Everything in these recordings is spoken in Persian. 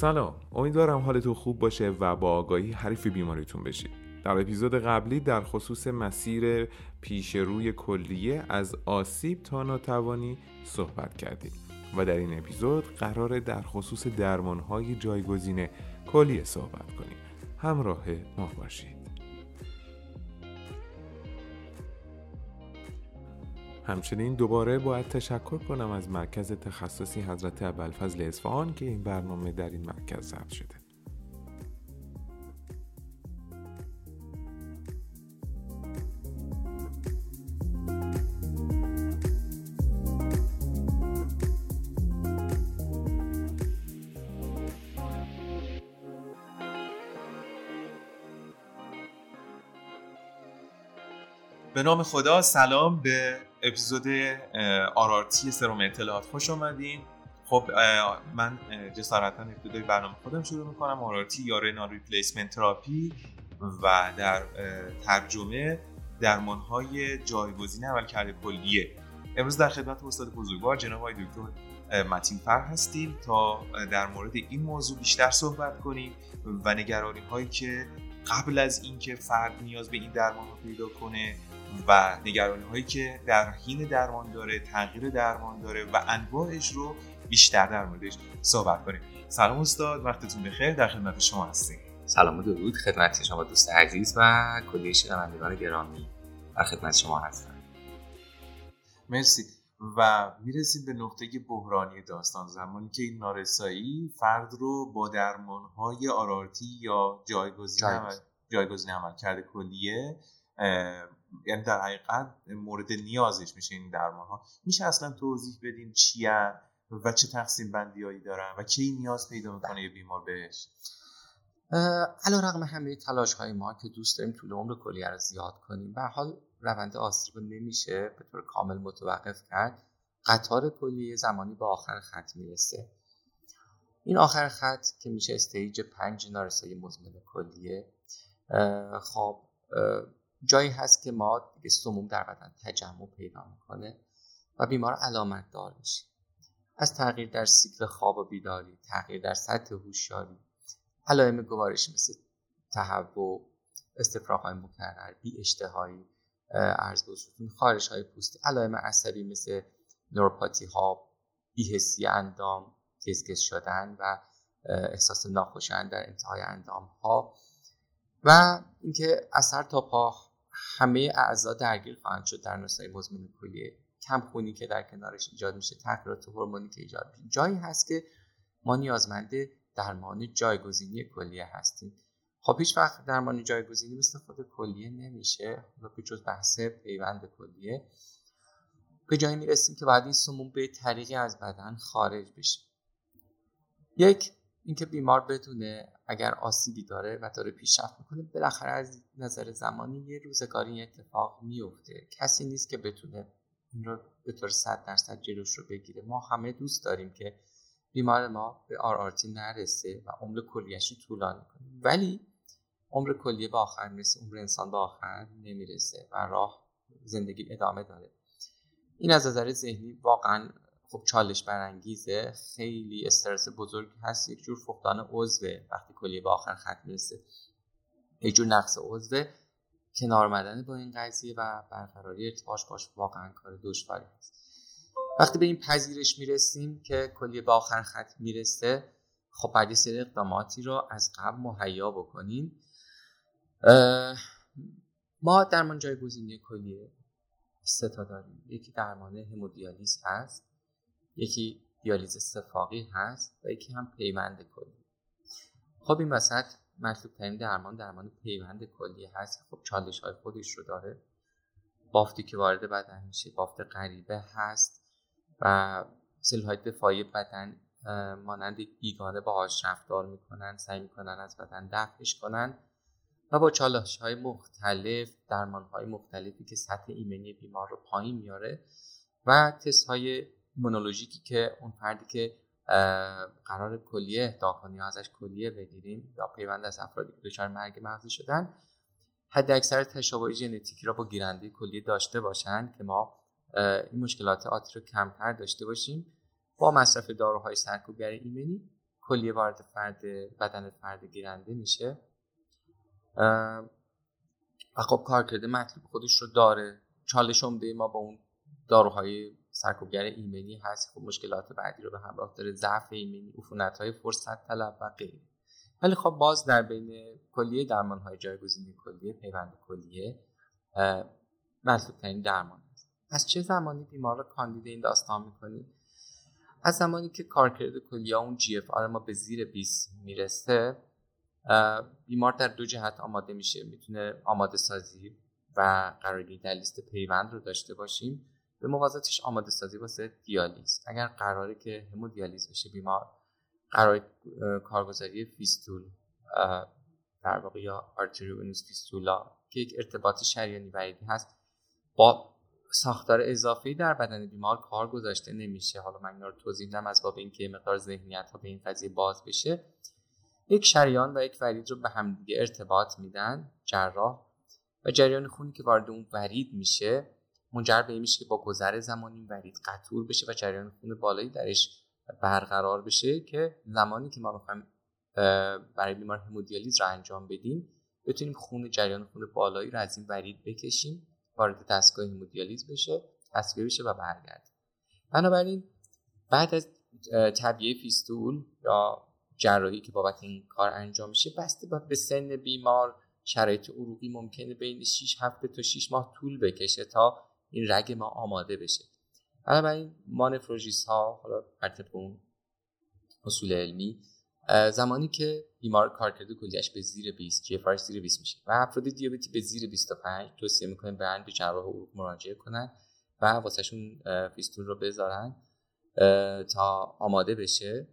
سلام. امیدوارم حالتون خوب باشه و با آگاهی حریف بیماریتون بشید در اپیزود قبلی در خصوص مسیر پیش روی کلیه از آسیب تا ناتوانی صحبت کردیم و در این اپیزود قرار در خصوص درمانهای جایگزین کلیه صحبت کنیم. همراه ما باشید. همچنین دوباره باید تشکر کنم از مرکز تخصصی حضرت ابوالفضل اصفهان که این برنامه در این مرکز ضبط شده. به نام خدا سلام به اپیزود RRT سروم اطلاعات خوش آمدین خب من جسارتا ابتدای برنامه خودم شروع می‌کنم. RRT یا renal replacement therapy و در ترجمه درمان های جایگزین عملکرد کلیه. امروز در خدمت استاد بزرگوار جناب آقای دکتر متین فر هستیم تا در مورد این موضوع بیشتر صحبت کنیم و نگرانی هایی که قبل از اینکه فرد نیاز به این درمان رو پیدا کنه و نگرانی هایی که در حین درمان داره تغییر درمان داره و انواعش رو بیشتر در موردش صحبت کنیم. سلام استاد وقتتون بخیر در خدمت شما هستیم. سلام و درود خدمت شما دوست عزیز و کلیه شنوندگان گرامی در خدمت شما هستم. مرسی. و می‌رسیم به نقطه بحرانی داستان. زمانی که این نارسایی فرد رو با درمان های آرارتی یا جایگزین عمل, جایگزین. عمل کرده کلیه یعنی در حقیقت مورد نیازش میشه این درمان ها میشه اصلا توضیح بدین چی و چه تقسیم بندی هایی دارن و کی نیاز پیدا می‌کنه یه بیمار بهش؟ علا رقم همه تلاش های ما که دوست داریم طول عمر کلیه رو زیاد کنیم به حال روند آسیب نمیشه به طور کامل متوقف کرد. قطار کلیه زمانی به آخر خط می‌رسه. این آخر خط که میشه استیج پنج نارسایی مزمن کلیه. خب جایی هست که ما دیگه سموم در بدن تجمع پیدا می‌کنه و بیمار علامت دار میشه از تغییر در سیکل خواب و بیداری تغییر در سطح هوشیاری علائم گوارشی مثل تهوع استفراغ های مکرر بی اشتهایی عرض ستون خارش های پوستی علائم عصبی مثل نورپاتی ها بیهسی اندام تزگز شدن و احساس ناخوشایند در انتهای اندام ها و اینکه اثر تا پا همه اعضا درگیر خواهند شد. در نسای مزمن کلیه کم خونی که در کنارش ایجاد میشه تغییرات هورمونی که ایجاد میشه. جایی هست که ما نیازمند درمان جایگزینی کلیه هستیم. خب هیچ وقت درمان جایگزینی مثل خود کلیه نمیشه. و به جز بحث پیوند کلیه. به جایی می‌رسیم که بعد این سموم به طریقی از بدن خارج بشه. یک اینکه بیمار بدونه اگر آسیبی داره و داره پیشرفت می‌کنه بالاخره از نظر زمانی یه روزگاری این اتفاق میفته کسی نیست که بتونه این رو به طور صد درصد جلوش رو بگیره. ما همه دوست داریم که بیمار ما به آر آرتی نرسه و عمر کلیش رو طولانی کنه. ولی عمر کلیه به آخر می‌رسه عمر انسان به آخر نمی‌رسه و راه زندگی ادامه داره. این از نظر ذهنی واقعا خب چالش برانگیزه خیلی استرس بزرگی هست. یک جور فقدان عضوه وقتی کلیه به آخر خط می‌رسه. یک جور نقص عضوه. کنار آمدن با این قضیه و برقراری ارتباط باش واقعا کار دشواری هست. وقتی به این پذیرش می‌رسیم که کلیه به آخر خط می‌رسه خب بعد سری اقداماتی رو از قبل مهیا بکنیم. ما درمان جایگزینی کلیه سه تا داریم. یکی درمان همودیالیز هست. یکی دیالیز استفاقی هست و یکی هم پیوند کلی. خب این وسط مطلوب ترین درمان درمان پیوند کلی هست. خب چالش های خودش رو داره. بافتی که وارد بدن میشه بافت غریبه هست و سل های دفاعی بدن مانند بیگانه باهاش رفتار می‌کنن سعی می‌کنن از بدن دفعش کنن و با چالش های مختلف درمان های مختلفی که سطح ایمنی بیمار رو پایین میاره و تست های مونولوژیکی که اون فردی که قرار کلیه اهدا کنیم ازش کلیه بگیریم یا پیوند از افرادی که دچار مرگ مغزی شدن حد اکثر تشابه ژنتیکی را با گیرنده کلیه داشته باشند که ما این مشکلات آتی رو کمتر داشته باشیم. با مصرف داروهای سرکوبگر ایمنی کلیه وارد فرد بدن فرد گیرنده میشه. و خب کارکرد مطلوب خودش رو داره. چالش عمده ما با اون داروهای سرکوبگر ایمنی هست. خب مشکلات بعدی رو به همراه داره. ضعف ایمنی عفونت های فرصت طلب و غیره. ولی خب باز در بین کلیه درمان های جایگزین کلیه پیوند کلیه مطلوب ترین درمان است از چه زمانی بیمار رو کاندید این داستان می‌کنیم از زمانی که کارکرد کلیه اون GFR ما به زیر 20 می‌رسه بیمار در دو جهت آماده میشه. می‌تونه آماده سازی و قرارگیری در لیست پیوند رو داشته باشیم. به موازاتش آماده سازی واسه دیالیز. اگر قراره که همودیالیز بشه بیمار قرار کارگزاری فیستول در واقع یا arteriovenous fistula که یک ارتباط شریانی وریدی هست با ساختار اضافی در بدن بیمار کار گذاشته نمیشه. حالا من اینا رو توضیح میدم از باب اینکه مقدار ذهنیت ها به این قضیه باز بشه. یک شریان و یک ورید رو به همدیگه ارتباط میدن جراح. و جریان خونی که وارد اون ورید میشه منجر به میشه که با گذر زمان این ورید قطور بشه و جریان خون بالایی درش برقرار بشه که زمانی که ما بخوایم برای بیمار همودیالیز رو انجام بدیم بتونیم خون جریان خون بالایی رو از این ورید بکشیم وارد دستگاه همودیالیز بشه تصویر بشه و برگرد بنابراین بعد از طبیعه فیستول یا جراحی که بابت این کار انجام میشه بسته به سن بیمار شرایط عروقی ممکنه بین 6 هفته تا 6 ماه طول بکشه تا این رگ ما آماده بشه. بنابراین ما نفروژیس ها حالا بر اون اصول علمی زمانی که بیمار کارکرد کلیش به زیر 20 جی زیر 20 میشه و افراد دیابتی به زیر 25 توصیه می‌کنیم برن به جراح عروق مراجعه کنن و واسهشون فیستول رو بذارن تا آماده بشه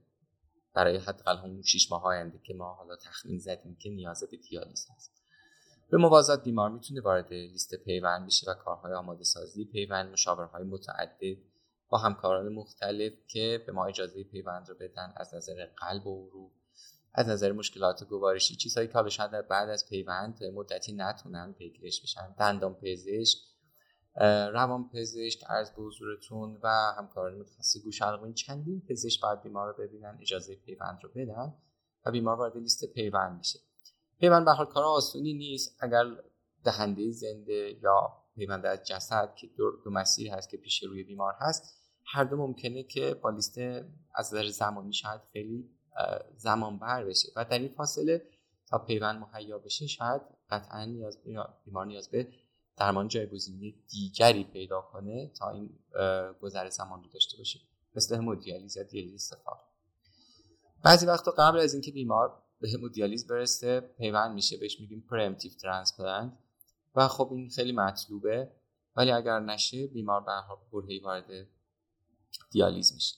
برای حداقل همون 6 ماه آینده که ما حالا تخمین زدیم که نیاز به دیالیز هست. به موازات بیمار می‌تونه وارد لیست پیوند بشه و کارهای آماده سازی پیوند مشاورهای متعدد با همکاران مختلف که به ما اجازه پیوند رو بدن از نظر قلب و عروق از نظر مشکلات گوارشی چیزهایی که شاید بعد از پیوند مدتی نتونن پیگیرش بشن. دندان پزشک روان پزشک به حضورتون و همکاران متخصص گوش این چندین پزشک باید بیمار رو ببینن اجازه پیوند رو بدن و بیمار وارد لیست پیوند میشه پیوند به حال کار آسونی نیست. اگر دهنده زنده یا پیوند از جسد که دو, دو مسیر هست که پیش روی بیمار هست هر دو ممکنه که با لیست از نظر زمانی شاید خیلی زمان بر بشه. و در این فاصله تا پیوند مهیا بشه شاید قطعا نیاز بیمار نیاز به درمان جایگزینی دیگری پیدا کنه تا این گذر زمان رو داشته باشه. مثل همودیالیز یا دیالیز بعضی وقتا قبل از اینکه بیمار به همودیالیز برسه پیوند میشه. بهش میگیم preemptive transplant و خب این خیلی مطلوبه ولی اگر نشه بیمار به هر برهی وارد دیالیز میشه.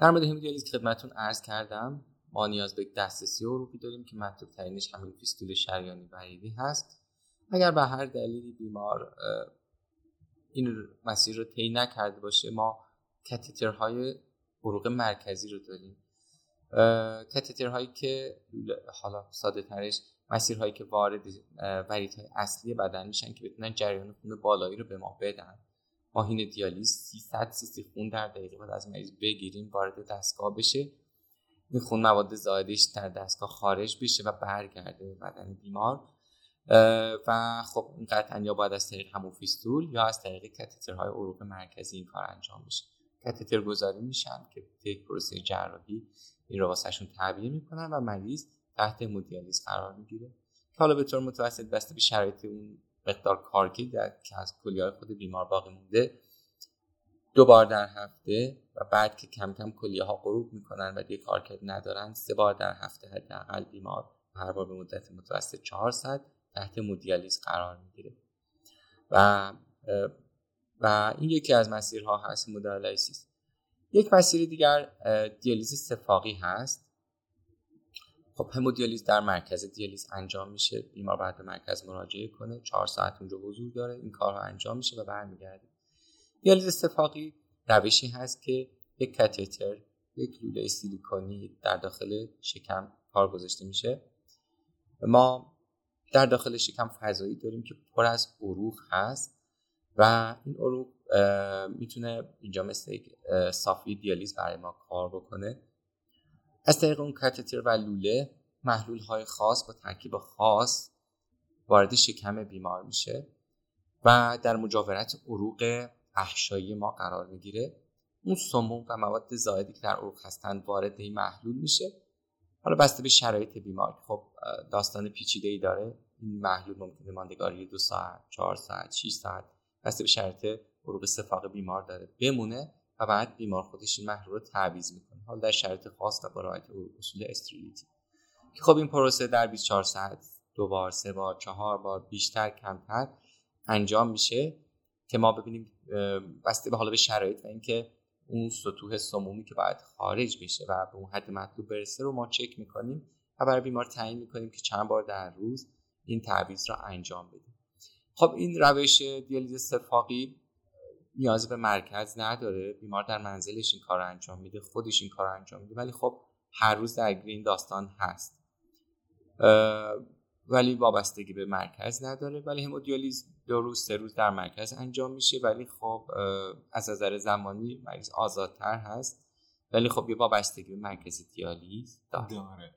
در مورد همودیالیز خدمتتون عرض کردم ما نیاز به دسترسی عروقی داریم که مطلوب ترینش همین فیستول شریانی وریدی هست. اگر به هر دلیلی بیمار این مسیر رو طی نکرده باشه ما کاتترهای عروق مرکزی رو داریم. کاتترهایی که حالا ساده ترش مسیرهایی که وارد وریدهای اصلی بدن میشن که بتونن جریان خون بالایی رو به ما بدن. ماهین دیالیز 300 سیسی خون در دقیقه بعد از مریض بگیریم وارد دستگاه بشه. این خون مواد زایدش در دستگاه خارج بشه و برگرده به بدن بیمار. و خب این قطعا یا باید از طریق همون فیستول یا از طریق کاتترهای عروق مرکزی این کار انجام بشه. کاتتر گذاری میشن که یک پروسه جراحی این رو واسهشون تعبیه می‌کنن و مریض تحت مودیالیز قرار می‌گیره. که حالا به طور متوسط بسته به شرایط اون مقدار کارکردی که از کلیه خود بیمار باقی مونده دو بار در هفته و بعد که کم کم کلیه ها غروب می‌کنن و دیگه کارکرد ندارن سه بار در هفته حداقل بیمار هر بار به مدت متوسط 4 ساعت تحت همودیالیز قرار می‌گیره. و و این یکی از مسیرها هست hemodialysis یک مسیر دیگر دیالیز صفاقی هست. خب همودیالیز در مرکز دیالیز انجام میشه. بیمار بعد به مرکز مراجعه کنه. چهار ساعت اونجا حضور داره. این کارها انجام میشه و برمیگرده. دیالیز صفاقی روشی هست که یک کاتتر یک لوله سیلیکونی در داخل شکم کار گذاشته میشه. ما در داخل شکم فضایی داریم که پر از عروق هست. و این عروق می‌تونه اینجا مثل یک صافی دیالیز برای ما کار بکنه. از طریق اون کاتتر و لوله محلول های خاص با ترکیب خاص وارد شکم بیمار میشه و در مجاورت عروق احشایی ما قرار می‌گیره. اون سموم و مواد زائدی که در عروق هستن وارد این محلول میشه. حالا بسته به شرایط بیمار خب داستان پیچیده ای داره. این محلول ممکنه ماندگاری دو ساعت چهار ساعت 6 ساعت بسته به شرایط عروق استفاق بیمار داره. بمونه و بعد بیمار خودش این محلول رو تعویض می‌کنه. حالا در شرایط خاص و با رعایت اصول استریلیتی. که خب این پروسه در 24 ساعت دو بار سه بار چهار بار بیشتر کمتر انجام میشه که ما ببینیم بسته به حالا به شرایط و اینکه اون سطوح سمومی که باید خارج بشه و به اون حد مطلوب برسه رو ما چک می‌کنیم و برای بیمار تعیین می‌کنیم که چند بار در روز این تعویض را انجام بدیم. خب این روش دیالیز استفاقی نیاز به مرکز نداره. بیمار در منزلش این کار انجام میده خودش این کار انجام میده ولی خب هر روز درگیر این داستان هست. ولی وابستگی به مرکز نداره. ولی همودیالیز دو روز سه روز در مرکز انجام میشه. ولی خب از نظر زمانی مریض آزادتر هست. ولی خب یه وابستگی به مرکز دیالیز داره.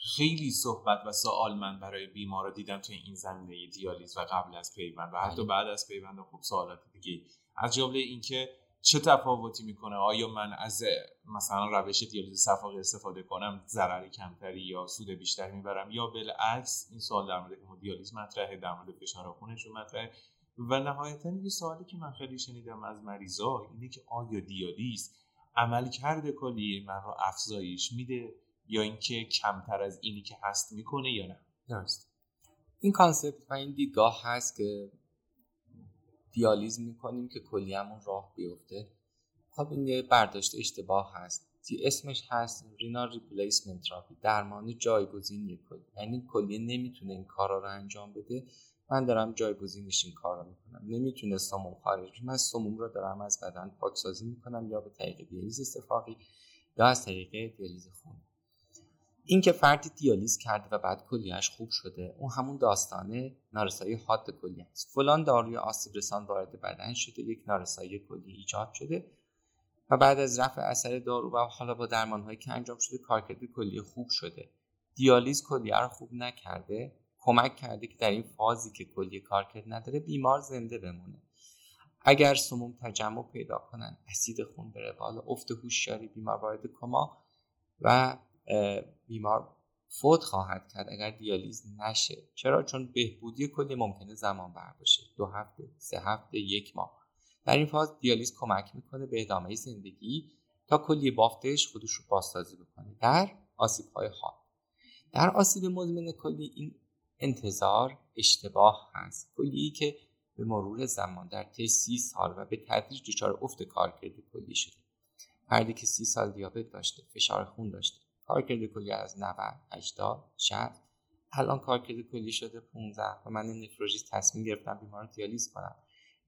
خیلی صحبت و سوال من برای بیمار دیدم توی این زمینه دیالیز و قبل از پیوند و حتی بله. بعد از پیوند خب سوالات دیگه. از جمله اینکه چه تفاوتی می‌کنه؟ آیا من از مثلا روش دیالیز صفاقی استفاده کنم ضرر کمتری یا سود بیشتری می‌برم؟ یا بالعکس این سوال در مورد دیالیز مطرحه در مورد فشار خونشون مطرحه. و نهایتا یه سوالی که من خیلی شنیدم از مریضا اینه که آیا دیالیز عملکرد کلیه من رو افزایش میده؟ یا اینکه کمتر از اینی که هست می‌کنه یا نه. درست. این concept و این دیدگاه هست که دیالیز می‌کنیم که کلیهمون راه بیفته. خب این یه برداشت اشتباه هست. اسمش هست؟ renal replacement therapy درمان جایگزینی کلیه. یعنی کلیه نمی‌تونه این کارا رو انجام بده. من دارم جایگزینش این کار رو می‌کنم. نمی‌تونه سموم خارج من سموم رو دارم از بدن پاکسازی می‌کنم یا به طریق دیالیز صفاقی یا از طریق دیالیز خون. این که فردی دیالیز کرده و بعد کلیهش خوب شده اون همون داستانه نارسایی حاد کلی است. فلان داروی آسیب رسان وارد بدن شده یک نارسایی کلی ایجاد شده و بعد از رفع اثر دارو و حالا با درمان هایی که انجام شده کارکرد کلی خوب شده. دیالیز کلیه رو خوب نکرده کمک کرده که در این فازی که کلیه کارکرد نداره بیمار زنده بمونه. اگر سموم تجمع پیدا کنن اسید خون بره بالا افت هوشیاری بیمار وارد کما و بیمار فوت خواهد کرد اگر دیالیز نشه. چرا؟ چون بهبودی کلی ممکنه زمان بر باشه. دو هفته سه هفته یک ماه. در این فاز دیالیز کمک می‌کنه به ادامه زندگی تا کلی بافتش خودش رو بازسازی بکنه. در آسیب های حاد. در آسیب مزمن کلی این انتظار اشتباه هست. کلی که به مرور زمان در طی سی سال و به تدریج دچار افت کارکرد کلی شده. فردی که سی سال دیابت داشته فشار خون داشته کارکرد کلی از 90 80 60 الان کارکرد کلی شده 15 و من نفروژیست تصمیم گرفتم بیمار رو دیالیز کنم.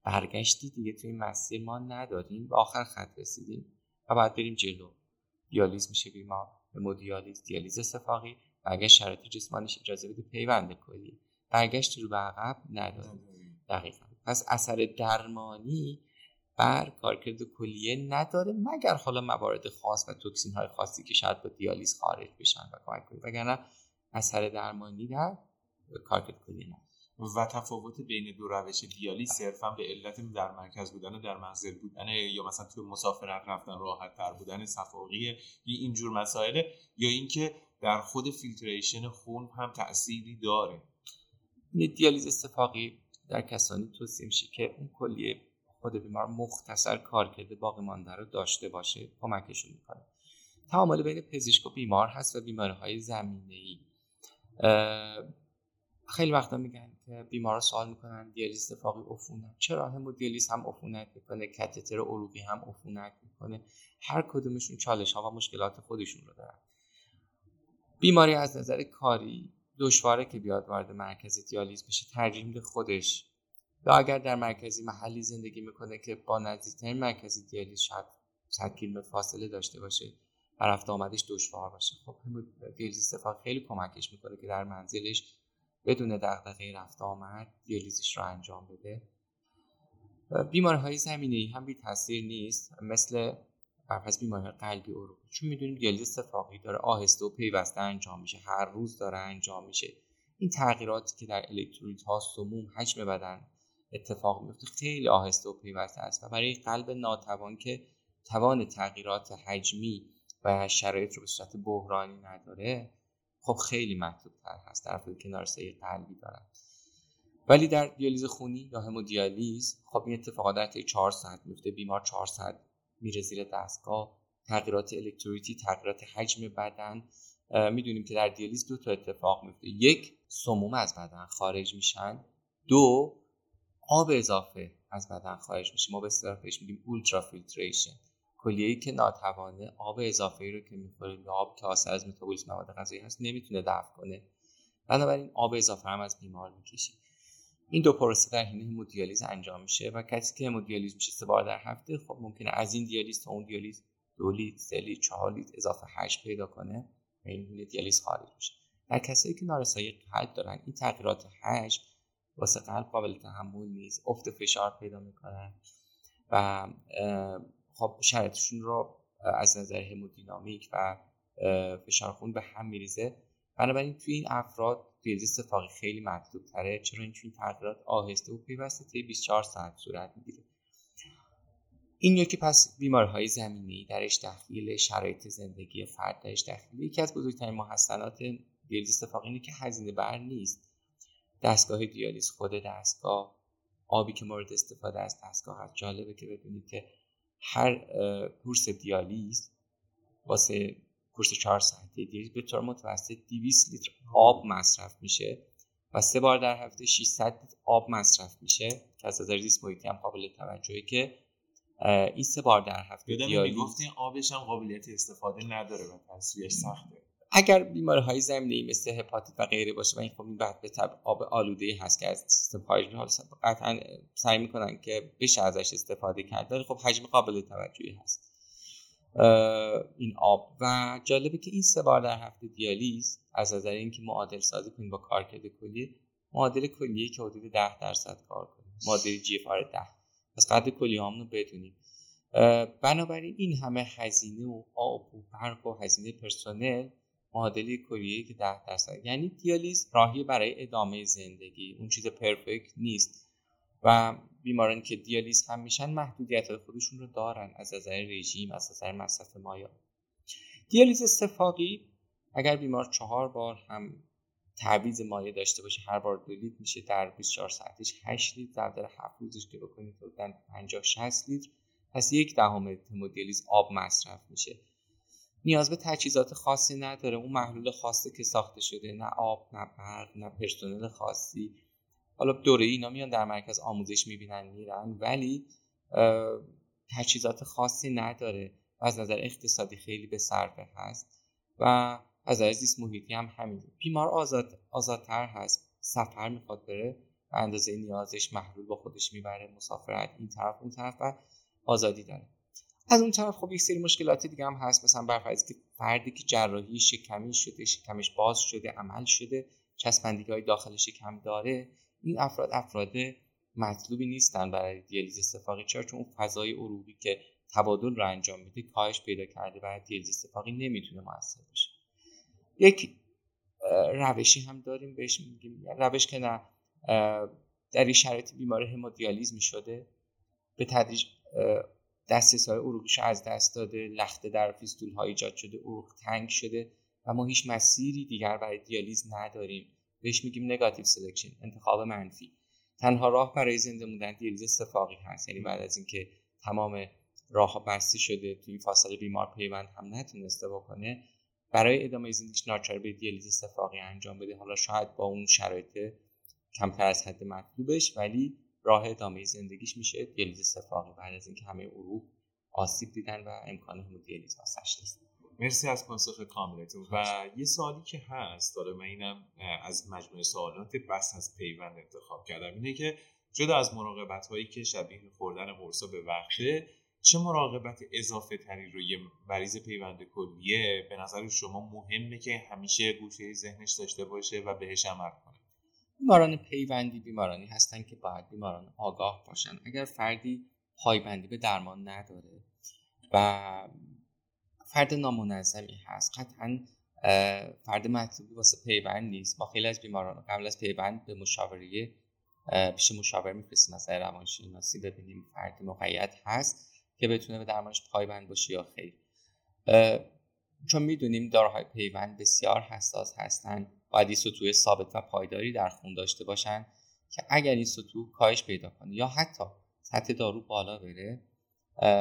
برگشتی دیگه توی مسیر ما نداریم. به آخر خط رسیدیم و بعد بریم جلو. دیالیز میشه بیمار مودیالیز دیالیز استفاقی. و اگر شرایط جسمانیش اجازه بده پیوند کلی. برگشتی رو به عقب نداریم. دقیقا. پس اثر درمانی بر کارکرد کلیه نداره مگر حالا موارد خاص و توکسین های خاصی که شاید با دیالیز خارج بشن و کمک کنه. وگرنه اثر درمانی در کارکرد کلیه نداره. و تفاوت بین دو روش دیالیز صرفا به علت در مرکز بودن در منزل بودن یا مثلا توی مسافرت رفتن راحت تر بودن صفاقی یا اینجور مسائل یا اینکه در خود فیلتریشن خون هم تأثیری داره. دیالیز استفاقی در کسانی توصیه میشه که اون کلیه خود بیمار مختصر کارکرد باقی مانده رو داشته باشه کمکشون می‌کنه. تعامل بین پزشک و بیمار هست و بیماری های زمینه ای خیلی وقتا میگن که بیمارا سوال می‌کنن دیالیز اتفاقی عفونت. چرا؟ همودیالیز هم عفونت می‌کنه کاتتر عروقی هم عفونت می‌کنه. هر کدومشون چالش ها و مشکلات خودشون رو دارن. بیماری از نظر کاری دشواره که بیاد وارد مرکز دیالیز بشه ترجیح میده خودش یا اگر در مرکزی محلی زندگی می‌کنه که با نزدیکترین مرکزی دیالیز شاید 100 کیلومتر فاصله داشته باشه و رفت آمدش دشوار باشه خب دیالیز استفاده خیلی کمکش می‌کنه که در منزلش بدون دغدغه رفت آمد دیالیزش رو انجام بده. بیماری های زمینه ای هم بی تاثیر نیست مثل برفرض بیماری قلبی عروقی چون می‌دونیم دیالیز استفاقی داره آهسته و پیوسته انجام میشه هر روز داره انجام میشه. این تغییراتی که در الکترولیت ها سموم حجم بدن اتفاق میفته خیلی آهسته و پیوسته است. و برای قلب ناتوان که توان تغییرات حجمی و شرایط رو به صورت بحرانی نداره خب خیلی محدود تر هست. در که نارسایی قلبی دارن. ولی در دیالیز خونی یا همودیالیز خب این اتفاقات در طی 4 ساعت میفته بیمار 4 ساعت میره زیر دستگاه. تغییرات الکترولیتی تغییرات حجم بدن. می‌دونیم که در دیالیز دو تا اتفاق میفته یک سموم از بدن خارج میشن. دو آب اضافه از بدن خارج میشه. ما به اصطلاح بهش میگیم ultrafiltration کلیه‌ای که ناتوانه آب اضافه ای رو که می‌خوریم یا آب که حاصل از متابولیسم مواد غذایی هست نمی‌تونه دفع کنه. بنابراین آب اضافه هم از بیمار می‌کشیم این دو پروسه در حین همودیالیز انجام میشه و کسی که همودیالیز میشه سه بار در هفته خب ممکنه از این دیالیز تا اون دیالیز دو لیتر سه لیتر چهار لیتر اضافه هشت پیدا کنه و این دیالیز خارج میشه. در کسایی که نارسایی قلب دارن این تغییرات هشت واسه قلب قابل تحمل نیست. افت فشار پیدا می‌کنن و خب شرایطشون رو از نظر همودینامیک و فشار خون به هم میریزه. بنابراین توی این افراد دیالیز استفاقی خیلی مطلوب تره چرا این این تغییرات آهسته و پیوسته طی 24 ساعت صورت می‌گیره. این یکی پس بیمارهای زمینی درش دخیل شرایط زندگی فرد درش دخیل یکی از بزرگترین محسنات دیالیز استفاقی اینه که هزینه بر نیست. دستگاه دیالیز خود دستگاه. آبی که مورد استفاده از دستگاه هست. جالبه که ببینید که هر course دیالیز واسه course 4 ساعته دیالیز به طور متوسط 200 لیتر آب مصرف میشه و سه بار در هفته 600 لیتر آب مصرف میشه که از نظر زیست محیطی هم قابل توجهه که این سه بار در هفته دیالیز گفتین آبش هم قابلیت استفاده نداره و تصفیهش سخته. اگر بیماری های زمینه مثل هپاتیت و غیره باشه و این خب این بعد بالطبع آب آلوده هست که از سیستم پایجی حال قطعا سعی می‌کنن که بشه ازش استفاده کرد ولی خب حجم قابل توجهی هست. این آب. و جالبه که این سه بار در هفته دیالیز از نظر اینکه معادل سازی کنیم با کارکرد کلی معادل کلیه که حدود 10 درصد کار کنیم معادل جی اف 10 پس قدر کلی رو بدونیم. بنابراین این همه هزینه و آب و برق و هزینه پرسنل معادله کلیه که 10 درصد یعنی دیالیز راهی برای ادامه زندگی اون چیز پرفکت نیست. و بیمارانی که دیالیز هم میشن محدودیت خودشون رو دارن از نظر رژیم از نظر مصرف مایع. دیالیز استفاقی اگر بیمار چهار بار هم تعویض مایع داشته باشه هر بار دو لیتر میشه در 24 ساعتش 8 لیتر در در 7 روزش که بکنید بودن 50 60 لیتر پس یک دهم همودیالیز آب مصرف میشه. نیاز به تجهیزات خاصی نداره. اون محلول خاصی که ساخته شده نه آب نه برق نه پرسنل خاصی. حالا دوره اینا میان در مرکز آموزش می‌بینن میرن ولی تجهیزات خاصی نداره. و از نظر اقتصادی خیلی به صرفه هست. و از نظر زیست محیطی هم همین بیمار آزاد آزادتر هست. سفر می‌خواد بره. و اندازه نیازش محلول با خودش می‌بره مسافرت این طرف اون طرف و آزادی داره. از اون طرف خب یک سری مشکلات دیگه هم هست. مثلا برفرض که فردی که جراحی شکمی شده شکمش باز شده عمل شده چسبندگی های داخل شکم داره این افراد افراد مطلوبی نیستن برای دیالیز استفاقی. چرا؟ چون اون فضای عروقی که تبادل رو انجام میده کاهش پیدا کرده و دیالیز استفاقی نمی‌تونه موثر باشه یک روشی هم داریم بهش میگیم. روش که نه در این شرایط بیمار همودیالیز می‌شده به تدریج دسترس های عروقش از دست داده لخته در فیستول ها ایجاد شده عروق تنگ شده و ما هیچ مسیری دیگر برای دیالیز نداریم. بهش میگیم negative selection انتخاب منفی. تنها راه برای زنده موندن دیالیز صفاقی هست. یعنی بعد از اینکه تمام راه بسته شده توی فاصله بیمار پیوند هم نتونسته بکنه برای ادامه زندگیش ناچار به دیالیز صفاقی انجام بده. حالا شاید با اون شرایط کمتر از حد مطلوبش ولی راه ادامه زندگیش میشه. دیالیز صفاقی بعد از اینکه همه عروق آسیب دیدن و امکان همودیالیز واسش نیست. مرسی از پاسخ کاملتون. و یه سوالی که هست داره من اینم از مجموعه سوالات بس از پیوند انتخاب کردم. اینه که جدا از مراقبت هایی که شبیه خوردن قرصا به وقته چه مراقبت اضافه تری روی مریض پیوند کلیه به نظر شما مهمه که همیشه گوشه ذهنش داشته باشه و بهش عمل کنه؟ بیماران پیوندی بیمارانی هستن که باید بیماران آگاه باشن. اگر فردی پایبندی به درمان نداره و فرد نامنظمی هست قطعا فرد مطلوبی واسه پیوند نیست. ما خیلی از بیماران قبل از پیوند به مشاوره پیش مشاور میفرستیم مثلا روانشناسی ببینیم فرد مقید هست که بتونه به درمانش پایبند باشه یا خیر. چون می‌دونیم داروهای پیوند بسیار حساس هستند باید این سطوح ثابت و پایداری در خون داشته باشن که اگر این سطوح کاهش پیدا کنه یا حتی سطح دارو بالا بره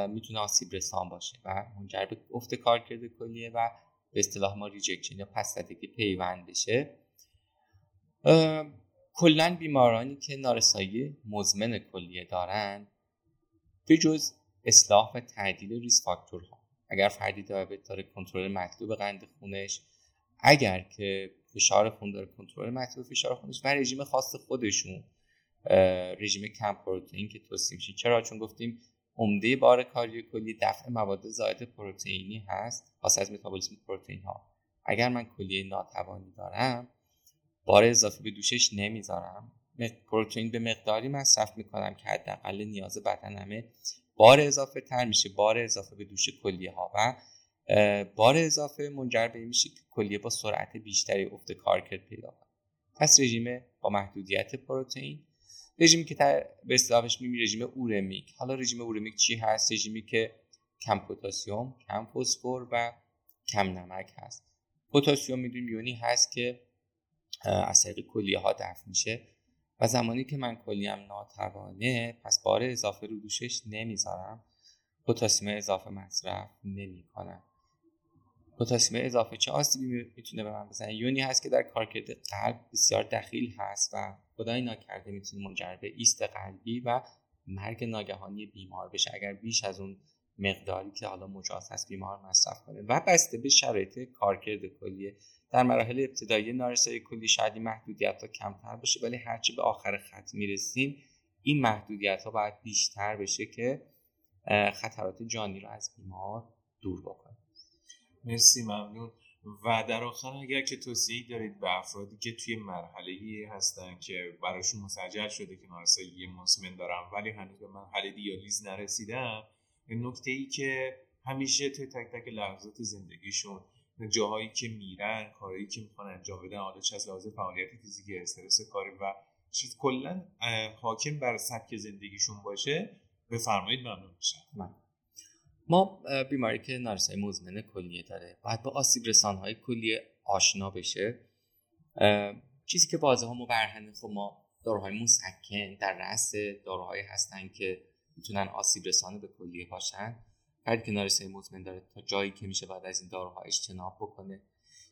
می‌تونه آسیب رسان باشه و منجر به افت کارکرد کلیه و به اصطلاح ما rejection یا پس زدگی پیوند بشه. کلا بیمارانی که نارسایی مزمن کلیه دارن به جز اصلاح و تعدیل risk factor ها. اگر فردی دیابت داره کنترل مطلوب قند خونش اگر که فشار خون داره کنترل مطلوب فشار خونش و رژیم خاص خودشون رژیم کم پروتئین که توصیه میشه چرا؟ چون گفتیم عمده بار کاری کلی دفع مواد زائد پروتئینی هست خاص از متابولیسم پروتئین ها اگر من کلیه ناتوانی دارم بار اضافه به دوشش نمی‌ذارم. پروتئین به مقداری مصرف می‌کنم که حداقل نیاز بدنمه بار اضافه تر میشه. بار اضافه به دوش کلیه ها و بار اضافه منجر به میشه که کلیه با سرعت بیشتری افت کارکرد پیدا کنه. پس رژیم با محدودیت پروتئین رژیمی که به اصطلاحش میمی رژیم اورمیک. حالا رژیم اورمیک چی هست؟ رژیمی که کم پتاسیم کم فسفر و کم نمک هست. پتاسیم می‌دونیم یونی هست که از طریق کلیه ها دفع میشه و زمانی که من کلیم ناتوانه پس بار اضافه رو دوشش نمی‌ذارم. پتاسیم اضافه مصرف نمی‌کنم. پتاسیم اضافه چه آسیبی می‌تونه به من بزنه؟ یونی هست که در کارکرد قلب بسیار دخیل هست و خدای ناکرده می‌تونه منجر به ایست قلبی و مرگ ناگهانی بیمار بشه. اگر بیش از اون مقداری که حالا مجاز هست بیمار مصرف کنه. و بسته به شرایط کارکرد کلیه در مراحل ابتدایی نارسایی کلی شاید این محدودیت ها کمتر باشه ولی هرچی به آخر خط می‌رسیم این محدودیت ها باید بیشتر بشه که خطرات جانی رو از بیمار دور بکنه. مرسی ممنون. و در آخر اگر که توصیه دارید به افرادی که توی مرحله هستن که براشون مسجل شده که نارسایی مزمن دارم ولی هنوز به مرحله دیالیز نرسیدم نکته ای که همیشه توی تک تک لحظات زندگیشون جاهایی که میرن کاری که می‌خوان انجام بدن حالا چه از لحاظ فعالیت فیزیکی استرس کاری و چیز کلا حاکم بر سبک زندگیشون باشه بفرمایید ممنون میشم. ما بیماری که نارسایی مزمن کلیه داره باید با آسیب های کلیه آشنا بشه چیزی که واضح و برهنه خب ما داروهای مسکن در رأس داروهایی هستن که می‌تونن آسیب رسانه به کلیه باشن. فردی که نارسایی مزمن داره تا جایی که میشه بعد از این داروها اجتناب بکنه.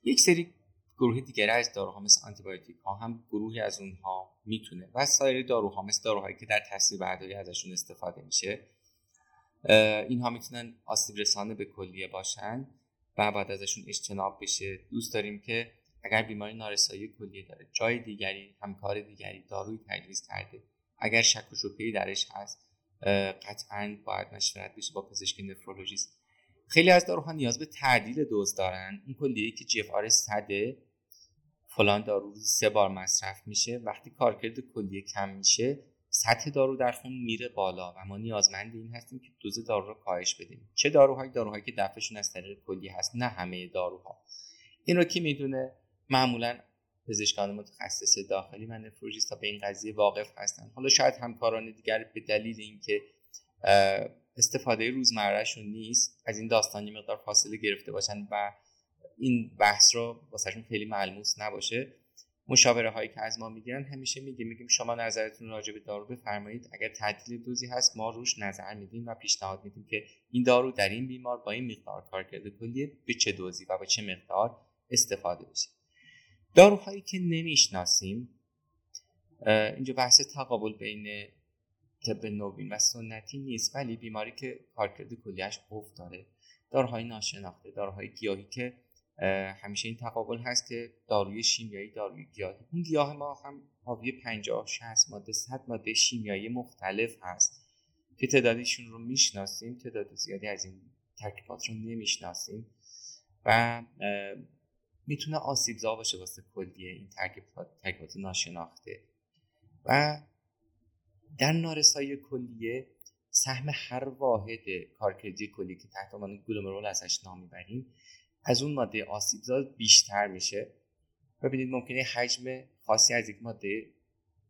یک سری گروه دیگر از داروها مثل آنتیبیوتیک ها هم گروهی از اونها می‌تونه و سایر داروها مثل داروهایی که در تصویر برداری ازشون استفاده میشه اینها می‌تونن آسیب رسانه به کلیه باشن و بعد ازشون اجتناب بشه. دوست داریم که اگر بیماری نارسایی کلیه داره جای دیگری همکار دیگری داروی تجویز کرده اگر شک و شبهه درش هست قطعا باید مشورت بشه با پزشک نفرولوژیست. خیلی از داروها نیاز به تعدیل دوز دارن. این کلیه که جی اف آر صده فلان دارو سه بار مصرف میشه. وقتی کارکرد کلیه کم میشه سطح دارو در خون میره بالا و ما نیازمند این هستیم که دوز دارو رو کاهش بدیم. چه داروهایی؟ داروهایی که دفعشون از طریق کلیه هست نه همه داروها. این رو کی می‌دونه؟ معمولا پزشکان متخصص داخلی و نفروژیست به این قضیه واقف هستن. حالا شاید همکاران دیگر به دلیل اینکه استفاده روزمرهشون نیست از این داستانی مقدار فاصله گرفته باشن و این بحث رو واسهشون خیلی ملموس نباشه. مشاوره هایی که از ما می‌گیرن همیشه میگیم میگیم شما نظرتون راجع به دارو بفرمایید. اگر تعدیل دوزی هست ما روش نظر میدیم و پیشنهاد میدیم که این دارو در این بیمار با این مقدار کارکرد کلیه به چه دوزی و با چه مقدار استفاده بشه. داروهایی که نمی‌شناسیم اینجا بحث تقابل بین طب نوین و سنتی نیست ولی بیماری که کارکرد کلیش افت داره. داروهای ناشناخته داروهای گیاهی که همیشه این تقابل هست که داروی شیمیایی داروی گیاهی. اون گیاه ما هم حاوی 50 60 ماده 100 ماده شیمیایی مختلف هست که تعدادشون رو می‌شناسیم تعداد زیادی از این ترکیبات رو نمی‌شناسیم و می‌تونه آسیبزا باشه واسه کلیه این ترکیبات ناشناخته. و در نارسایی کلیه سهم هر واحد کارکردی کلی که تحت عنوان گلومرول ازش نام می‌بریم از اون ماده آسیبزا بیشتر میشه. ببینید ممکنه حجم خاصی از یک ماده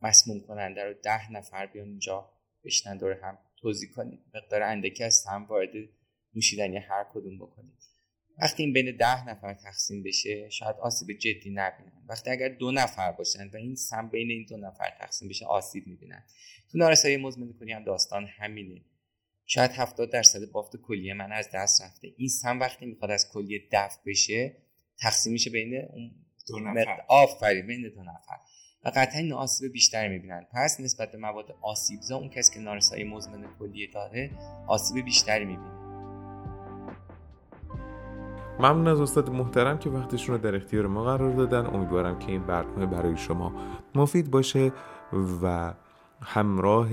مسموم کننده رو ده نفر بیان اینجا بشنن دور هم توضیح کنید. مقدار اندکی از سم وارد نوشیدنی هر کدوم بکنید. وقتی این بین ده نفر تقسیم بشه شاید آسیب جدی نبینن. وقتی اگر دو نفر باشن و این سم بین این دو نفر تقسیم بشه آسیب می‌بینن. تو نارسایی مزمن کلی هم داستان همینه. شاید 70 درصد بافت کلیه من از دست رفته. این سم وقتی می‌خواد از کلیه دفع بشه تقسیم میشه بین اون دو نفر. آفرین بین دو نفر. و قطعا این آسیب بیشتری می‌بینن. پس نسبت به مواد آسیبزا اون کسی که نارسایی مزمن کلیه داره آسیب بیشتری می‌بینه. ممنون از استاد محترم که وقتشون رو در اختیار ما قرار دادن. امیدوارم که این برنامه برای شما مفید باشه و همراه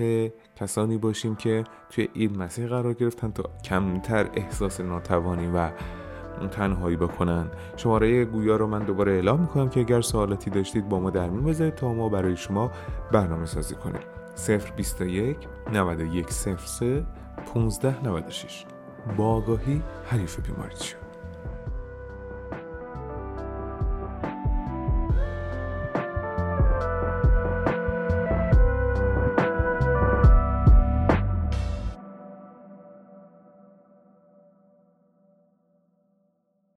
کسانی باشیم که توی این مسیر قرار گرفتن تا کمتر احساس ناتوانی و تنهایی بکنن. شماره گویا رو من دوباره اعلام می‌کنم که اگر سوالاتی داشتید با ما در میون بذارید تا ما برای شما برنامه سازی کنیم. 021 91 03 15 96 با آگاهی حریف بیماریت شد